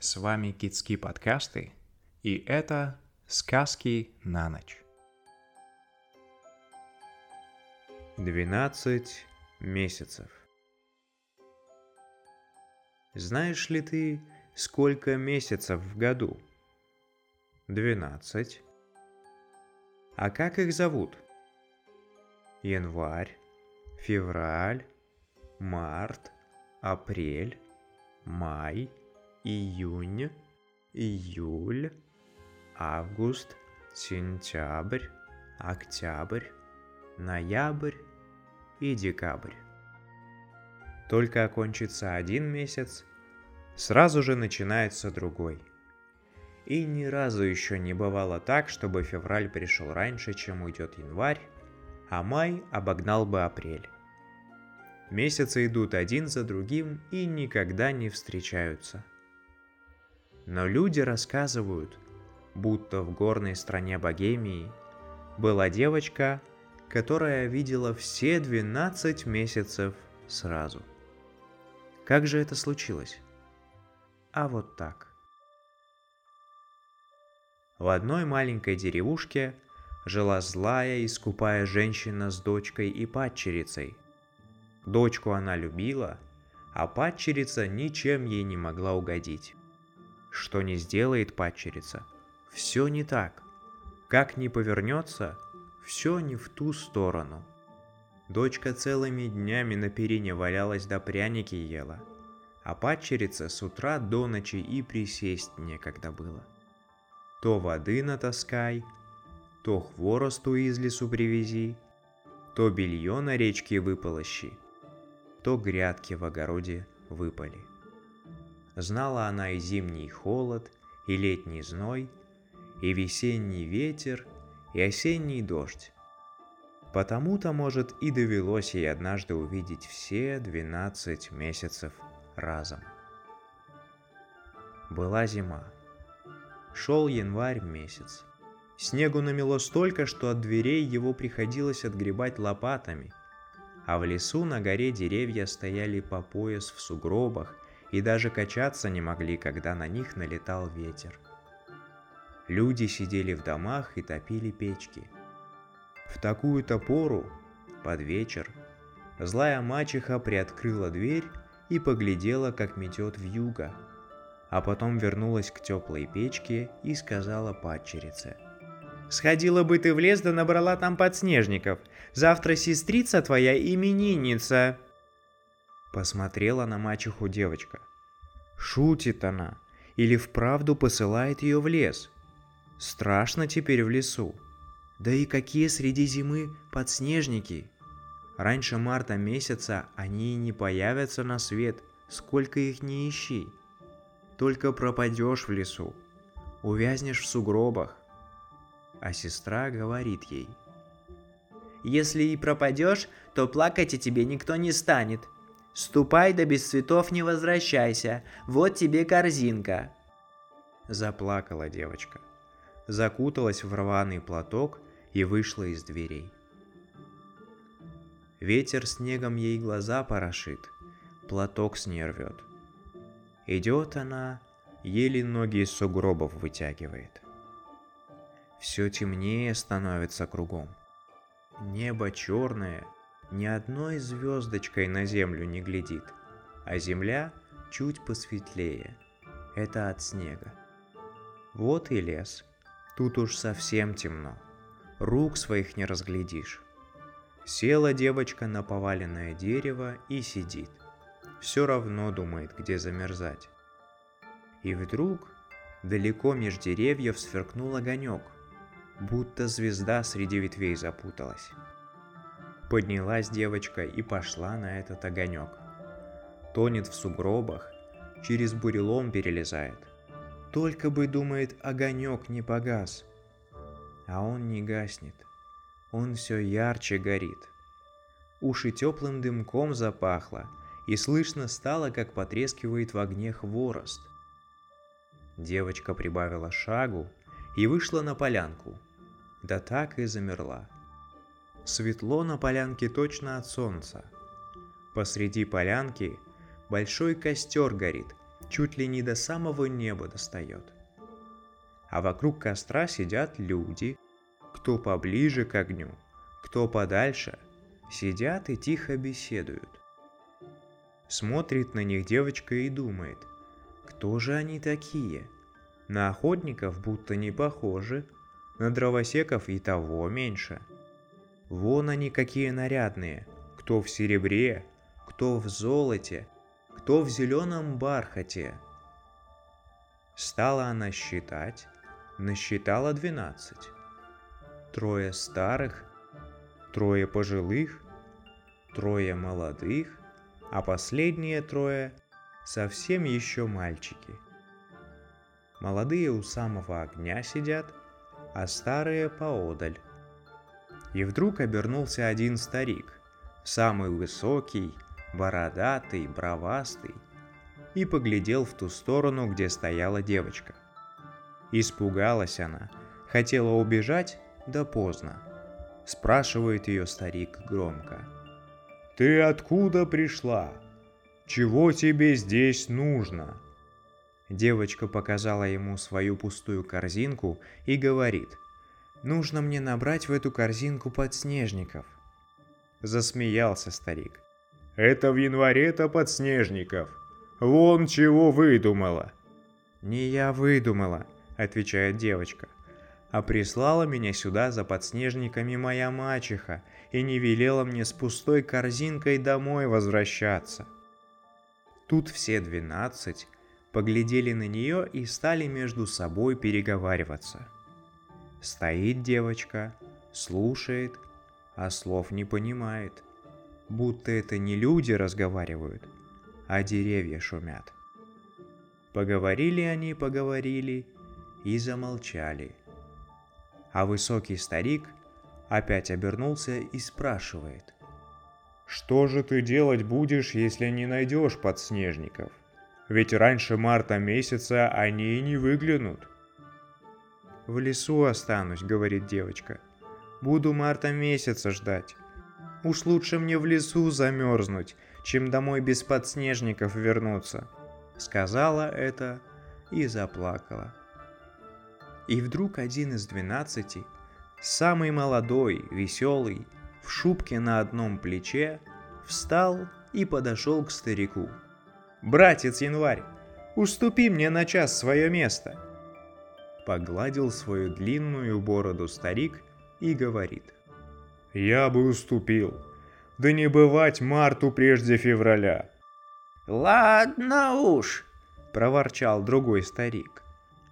С вами Китские подкасты, и это «Сказки на ночь». 12 месяцев. Знаешь ли ты, сколько месяцев в году? 12. А как их зовут? Январь, февраль, март, апрель, май, июнь, июль, август, сентябрь, октябрь, ноябрь и декабрь. Только окончится один месяц, сразу же начинается другой. И ни разу еще не бывало так, чтобы февраль пришел раньше, чем уйдет январь, а май обогнал бы апрель. Месяцы идут один за другим и никогда не встречаются. Но люди рассказывают, будто в горной стране Богемии была девочка, которая видела все 12 месяцев сразу. Как же это случилось? А вот так. В одной маленькой деревушке жила злая и скупая женщина с дочкой и падчерицей – Дочку она любила, а падчерица ничем ей не могла угодить. Что не сделает падчерица, все не так. Как ни повернется, все не в ту сторону. Дочка целыми днями на перине валялась да пряники ела, а падчерица с утра до ночи и присесть некогда было. То воды натаскай, то хворосту из лесу привези, то белье на речке выполощи – то грядки в огороде выпали. Знала она и зимний холод, и летний зной, и весенний ветер, и осенний дождь. Потому-то, может, и довелось ей однажды увидеть все двенадцать месяцев разом. Была зима. Шел январь месяц. Снегу намело столько, что от дверей его приходилось отгребать лопатами, а в лесу на горе деревья стояли по пояс в сугробах и даже качаться не могли, когда на них налетал ветер. Люди сидели в домах и топили печки. В такую-то пору, под вечер, злая мачеха приоткрыла дверь и поглядела, как метет в юго, а потом вернулась к теплой печке и сказала падчерице – Сходила бы ты в лес да набрала там подснежников. Завтра сестрица твоя именинница. Посмотрела на мачеху девочка. Шутит она. Или вправду посылает ее в лес. Страшно теперь в лесу. Да и какие среди зимы подснежники. Раньше марта месяца они не появятся на свет, сколько их не ищи. Только пропадешь в лесу. Увязнешь в сугробах, а сестра говорит ей. «Если и пропадешь, то плакать о тебе никто не станет. Ступай да без цветов не возвращайся, вот тебе корзинка». Заплакала девочка, закуталась в рваный платок и вышла из дверей. Ветер снегом ей глаза порошит, платок с ней рвет. Идет она, еле ноги из сугробов вытягивает – все темнее становится кругом. Небо черное, ни одной звездочкой на землю не глядит, а земля чуть посветлее. Это от снега. Вот и лес. Тут уж совсем темно. Рук своих не разглядишь. Села девочка на поваленное дерево и сидит. Все равно думает, где замерзать. И вдруг далеко меж деревьев сверкнул огонек – будто звезда среди ветвей запуталась. Поднялась девочка и пошла на этот огонек. Тонет в сугробах, через бурелом перелезает. Только бы, думает, огонек не погас. А он не гаснет. Он все ярче горит. Уши теплым дымком запахло, и слышно стало, как потрескивает в огне хворост. Девочка прибавила шагу и вышла на полянку – да так и замерла. Светло на полянке точно от солнца. Посреди полянки большой костер горит, чуть ли не до самого неба достает. А вокруг костра сидят люди, кто поближе к огню, кто подальше, сидят и тихо беседуют. Смотрит на них девочка и думает, кто же они такие? На охотников будто не похожи, на дровосеков и того меньше. Вон они какие нарядные, кто в серебре, кто в золоте, кто в зеленом бархате. Стала она считать, насчитала двенадцать. Трое старых, трое пожилых, трое молодых, а последние трое совсем еще мальчики. Молодые у самого огня сидят, а старые поодаль. И вдруг обернулся один старик, самый высокий, бородатый, бровастый, и поглядел в ту сторону, где стояла девочка. Испугалась она, хотела убежать, да поздно. Спрашивает ее старик громко. «Ты откуда пришла? Чего тебе здесь нужно?» Девочка показала ему свою пустую корзинку и говорит, «Нужно мне набрать в эту корзинку подснежников». Засмеялся старик. «Это в январе-то подснежников. Вон чего выдумала». «Не я выдумала», — отвечает девочка. «А прислала меня сюда за подснежниками моя мачеха и не велела мне с пустой корзинкой домой возвращаться». Тут все двенадцать поглядели на нее и стали между собой переговариваться. Стоит девочка, слушает, а слов не понимает, будто это не люди разговаривают, а деревья шумят. Поговорили они, поговорили и замолчали. А высокий старик опять обернулся и спрашивает. «Что же ты делать будешь, если не найдешь подснежников?» ведь раньше марта месяца они и не выглянут. «В лесу останусь», — говорит девочка. «Буду марта месяца ждать. Уж лучше мне в лесу замерзнуть, чем домой без подснежников вернуться», — сказала это и заплакала. И вдруг один из двенадцати, самый молодой, веселый, в шубке на одном плече, встал и подошел к старику. Братец Январь, уступи мне на час свое место. Погладил свою длинную бороду старик и говорит. Я бы уступил. Да не бывать марту прежде февраля. Ладно уж, проворчал другой старик.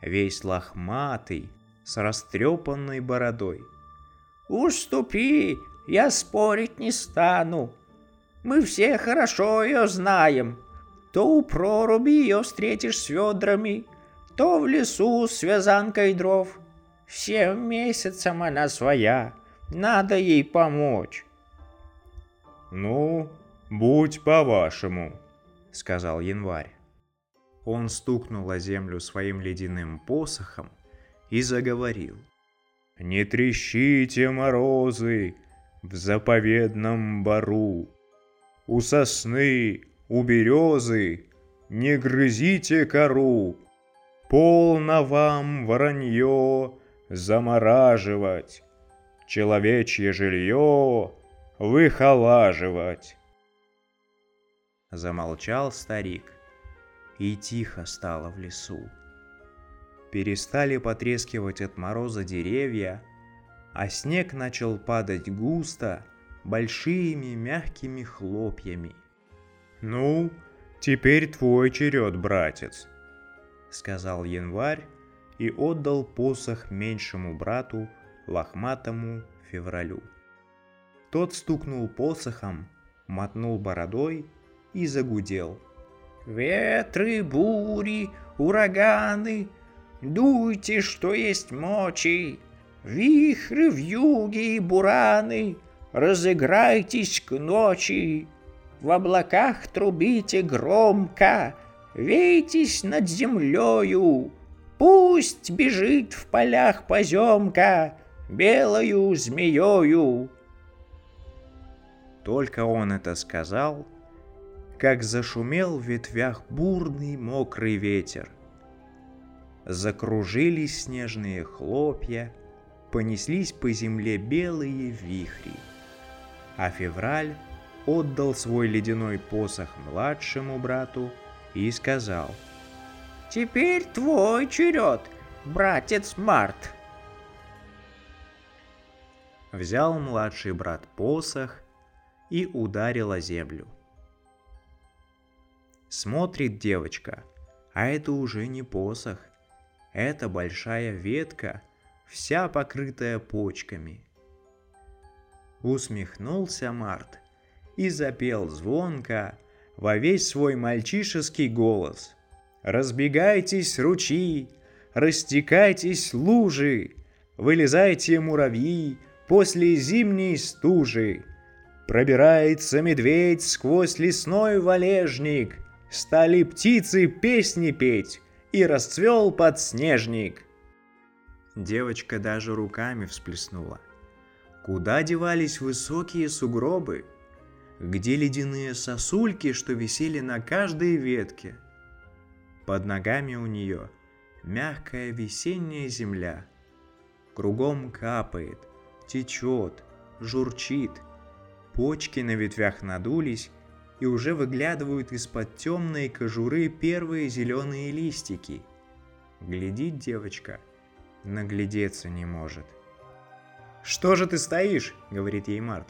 Весь лохматый, с растрепанной бородой. Уступи, я спорить не стану. Мы все хорошо ее знаем. То у проруби ее встретишь с ведрами, то в лесу с вязанкой дров. Всем месяцам она своя, надо ей помочь. «Ну, будь по-вашему», — сказал январь. Он стукнул о землю своим ледяным посохом и заговорил. «Не трещите морозы в заповедном бару, у сосны у березы, не грызите кору, полно вам воронье замораживать, человечье жилье выхолаживать. Замолчал старик, и тихо стало в лесу. Перестали потрескивать от мороза деревья, а снег начал падать густо, большими мягкими хлопьями. «Ну, теперь твой черед, братец», — сказал январь и отдал посох меньшему брату, лохматому февралю. Тот стукнул посохом, мотнул бородой и загудел. «Ветры, бури, ураганы, дуйте, что есть мочи, вихры, вьюги и бураны, разыграйтесь к ночи, в облаках трубите громко, Вейтесь над землею, Пусть бежит в полях поземка Белою змеёю. Только он это сказал, как зашумел в ветвях бурный мокрый ветер. Закружились снежные хлопья, понеслись по земле белые вихри. А февраль отдал свой ледяной посох младшему брату и сказал «Теперь твой черед, братец Март!» Взял младший брат посох и ударил о землю. Смотрит девочка, а это уже не посох, это большая ветка, вся покрытая почками. Усмехнулся Март и запел звонко во весь свой мальчишеский голос. «Разбегайтесь, ручьи, растекайтесь, лужи, вылезайте, муравьи, после зимней стужи. Пробирается медведь сквозь лесной валежник, стали птицы песни петь, и расцвел подснежник. Девочка даже руками всплеснула. Куда девались высокие сугробы? Где ледяные сосульки, что висели на каждой ветке? Под ногами у нее мягкая весенняя земля. Кругом капает, течет, журчит. Почки на ветвях надулись, и уже выглядывают из-под темной кожуры первые зеленые листики. Глядит девочка, наглядеться не может. «Что же ты стоишь?» — говорит ей Март.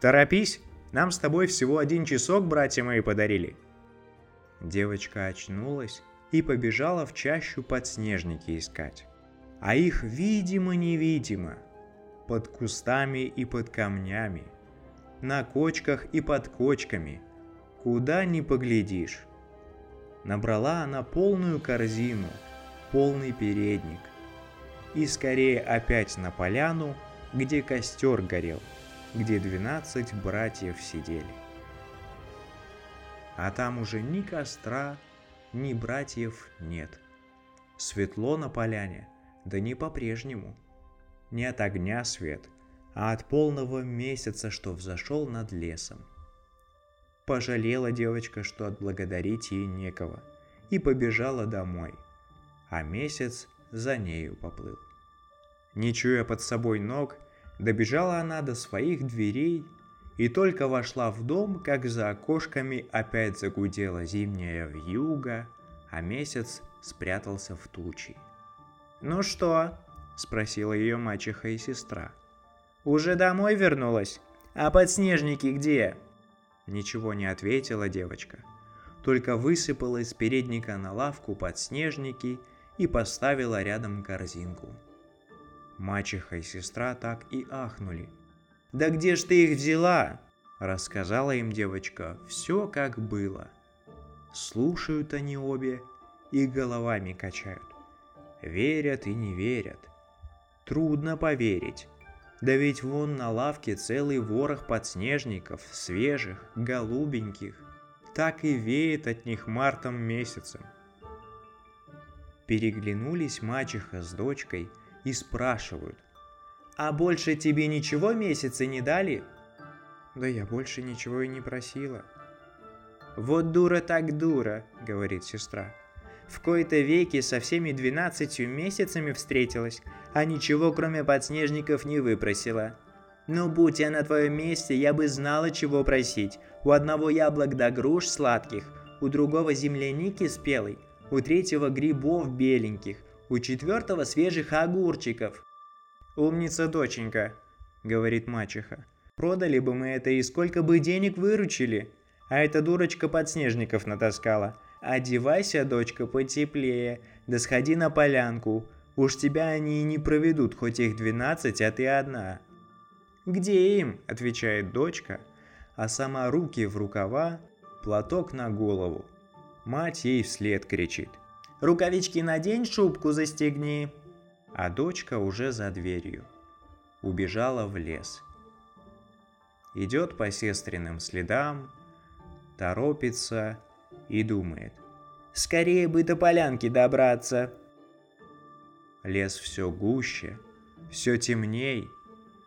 «Торопись, нам с тобой всего один часок братья мои подарили». Девочка очнулась и побежала в чащу подснежники искать. А их видимо-невидимо, под кустами и под камнями, на кочках и под кочками — Куда ни поглядишь. Набрала она полную корзину, полный передник. И скорее опять на поляну, где костер горел, где двенадцать братьев сидели. А там уже ни костра, ни братьев нет. Светло на поляне, да не по-прежнему. Не от огня свет, а от полного месяца, что взошел над лесом. Пожалела девочка, что отблагодарить ей некого, и побежала домой, а месяц за нею поплыл. Не чуя под собой ног, добежала она до своих дверей и только вошла в дом, как за окошками опять загудела зимняя вьюга, а месяц спрятался в тучи. «Ну что?» – спросила ее мачеха и сестра. «Уже домой вернулась? А подснежники где?» Ничего не ответила девочка, только высыпала из передника на лавку подснежники и поставила рядом корзинку. Мачеха и сестра так и ахнули. «Да где ж ты их взяла?» Рассказала им девочка все как было. Слушают они обе и головами качают. Верят и не верят. Трудно поверить, да ведь вон на лавке целый ворох подснежников, свежих, голубеньких. Так и веет от них мартом месяцем. Переглянулись мачеха с дочкой и спрашивают. «А больше тебе ничего месяцы не дали?» «Да я больше ничего и не просила». «Вот дура так дура», — говорит сестра. В кои-то веки со всеми двенадцатью месяцами встретилась, а ничего кроме подснежников не выпросила. Ну, будь я на твоем месте, я бы знала, чего просить. У одного яблок да груш сладких, у другого земляники спелой, у третьего грибов беленьких, у четвертого свежих огурчиков. «Умница, доченька», — говорит мачеха. «Продали бы мы это и сколько бы денег выручили. А эта дурочка подснежников натаскала. Одевайся, дочка, потеплее, да сходи на полянку. Уж тебя они и не проведут, хоть их двенадцать, а ты одна. Где им? отвечает дочка, а сама руки в рукава, платок на голову. Мать ей вслед кричит. Рукавички надень, шубку застегни. А дочка уже за дверью. Убежала в лес. Идет по сестренным следам, торопится, и думает. «Скорее бы до полянки добраться!» Лес все гуще, все темней,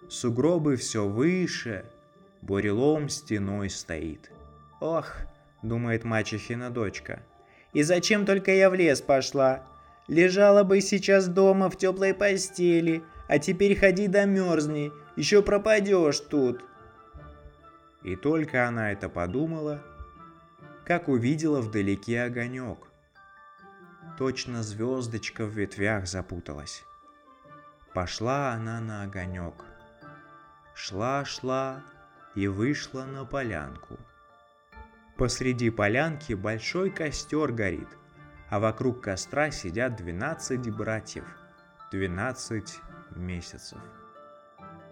сугробы все выше, бурелом стеной стоит. «Ох, думает мачехина дочка. И зачем только я в лес пошла? Лежала бы сейчас дома в теплой постели, а теперь ходи да мерзни, еще пропадешь тут. И только она это подумала, как увидела вдалеке огонек. Точно звездочка в ветвях запуталась. Пошла она на огонек. Шла-шла и вышла на полянку. Посреди полянки большой костер горит, а вокруг костра сидят двенадцать братьев, двенадцать месяцев.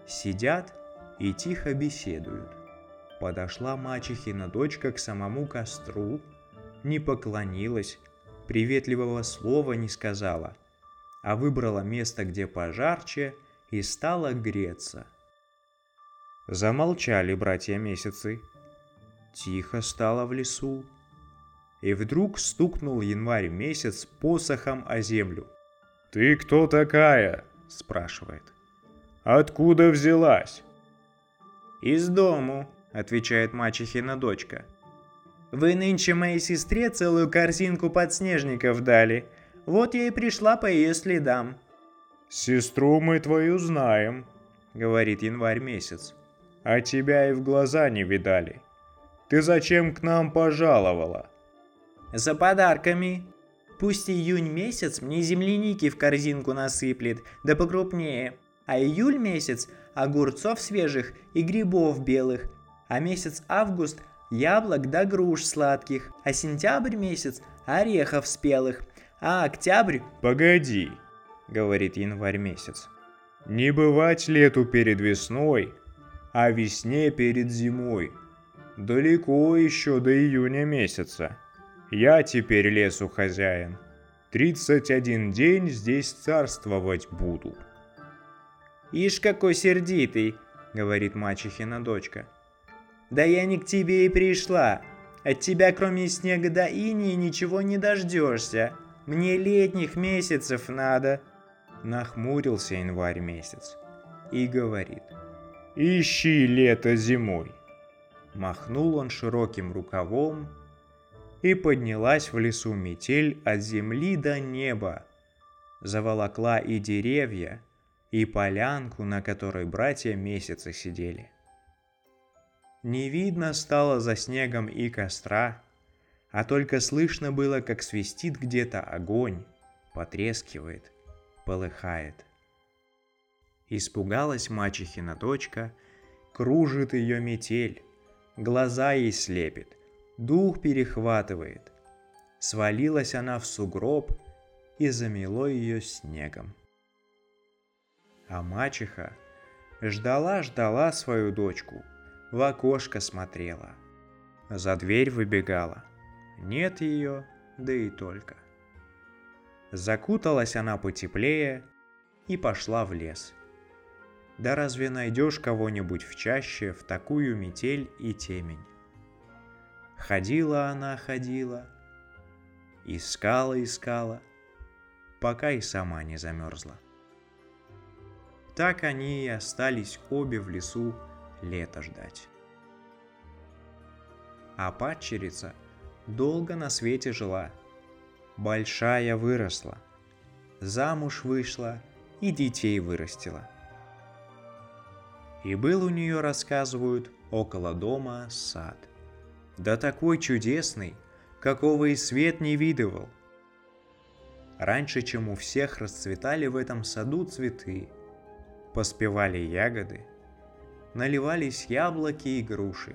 Сидят и тихо беседуют. Подошла мачехина дочка к самому костру, не поклонилась, приветливого слова не сказала, а выбрала место, где пожарче, и стала греться. Замолчали братья месяцы. Тихо стало в лесу. И вдруг стукнул январь месяц посохом о землю. «Ты кто такая?» – спрашивает. «Откуда взялась?» «Из дому», — отвечает мачехина дочка. «Вы нынче моей сестре целую корзинку подснежников дали. Вот я и пришла по ее следам». «Сестру мы твою знаем», — говорит январь месяц. «А тебя и в глаза не видали. Ты зачем к нам пожаловала?» «За подарками. Пусть июнь месяц мне земляники в корзинку насыплет, да покрупнее. А июль месяц – огурцов свежих и грибов белых, а месяц август – яблок да груш сладких, а сентябрь месяц – орехов спелых, а октябрь... «Погоди», — говорит январь месяц. «Не бывать лету перед весной, а весне перед зимой. Далеко еще до июня месяца. Я теперь лесу хозяин. Тридцать один день здесь царствовать буду». «Ишь, какой сердитый!» — говорит мачехина дочка. «Да я не к тебе и пришла. От тебя, кроме снега да инии, ничего не дождешься. Мне летних месяцев надо». Нахмурился январь месяц и говорит. «Ищи лето зимой». Махнул он широким рукавом, и поднялась в лесу метель от земли до неба. Заволокла и деревья, и полянку, на которой братья месяцы сидели. Не видно стало за снегом и костра, а только слышно было, как свистит где-то огонь, потрескивает, полыхает. Испугалась мачехина дочка, кружит ее метель, глаза ей слепит, дух перехватывает. Свалилась она в сугроб и замело ее снегом. А мачеха ждала-ждала свою дочку, в окошко смотрела. За дверь выбегала. Нет ее, да и только. Закуталась она потеплее и пошла в лес. Да разве найдешь кого-нибудь в чаще в такую метель и темень? Ходила она, ходила, искала, искала, пока и сама не замерзла. Так они и остались обе в лесу лето ждать. А падчерица долго на свете жила. Большая выросла, замуж вышла и детей вырастила. И был у нее, рассказывают, около дома сад. Да такой чудесный, какого и свет не видывал. Раньше, чем у всех расцветали в этом саду цветы – поспевали ягоды, наливались яблоки и груши.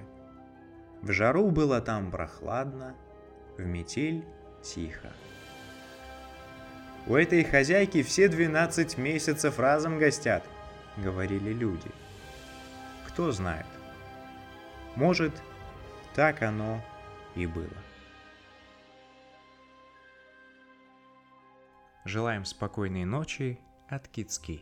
В жару было там прохладно, в метель тихо. «У этой хозяйки все 12 месяцев разом гостят», — говорили люди. Кто знает. Может, так оно и было. Желаем спокойной ночи от Кицки.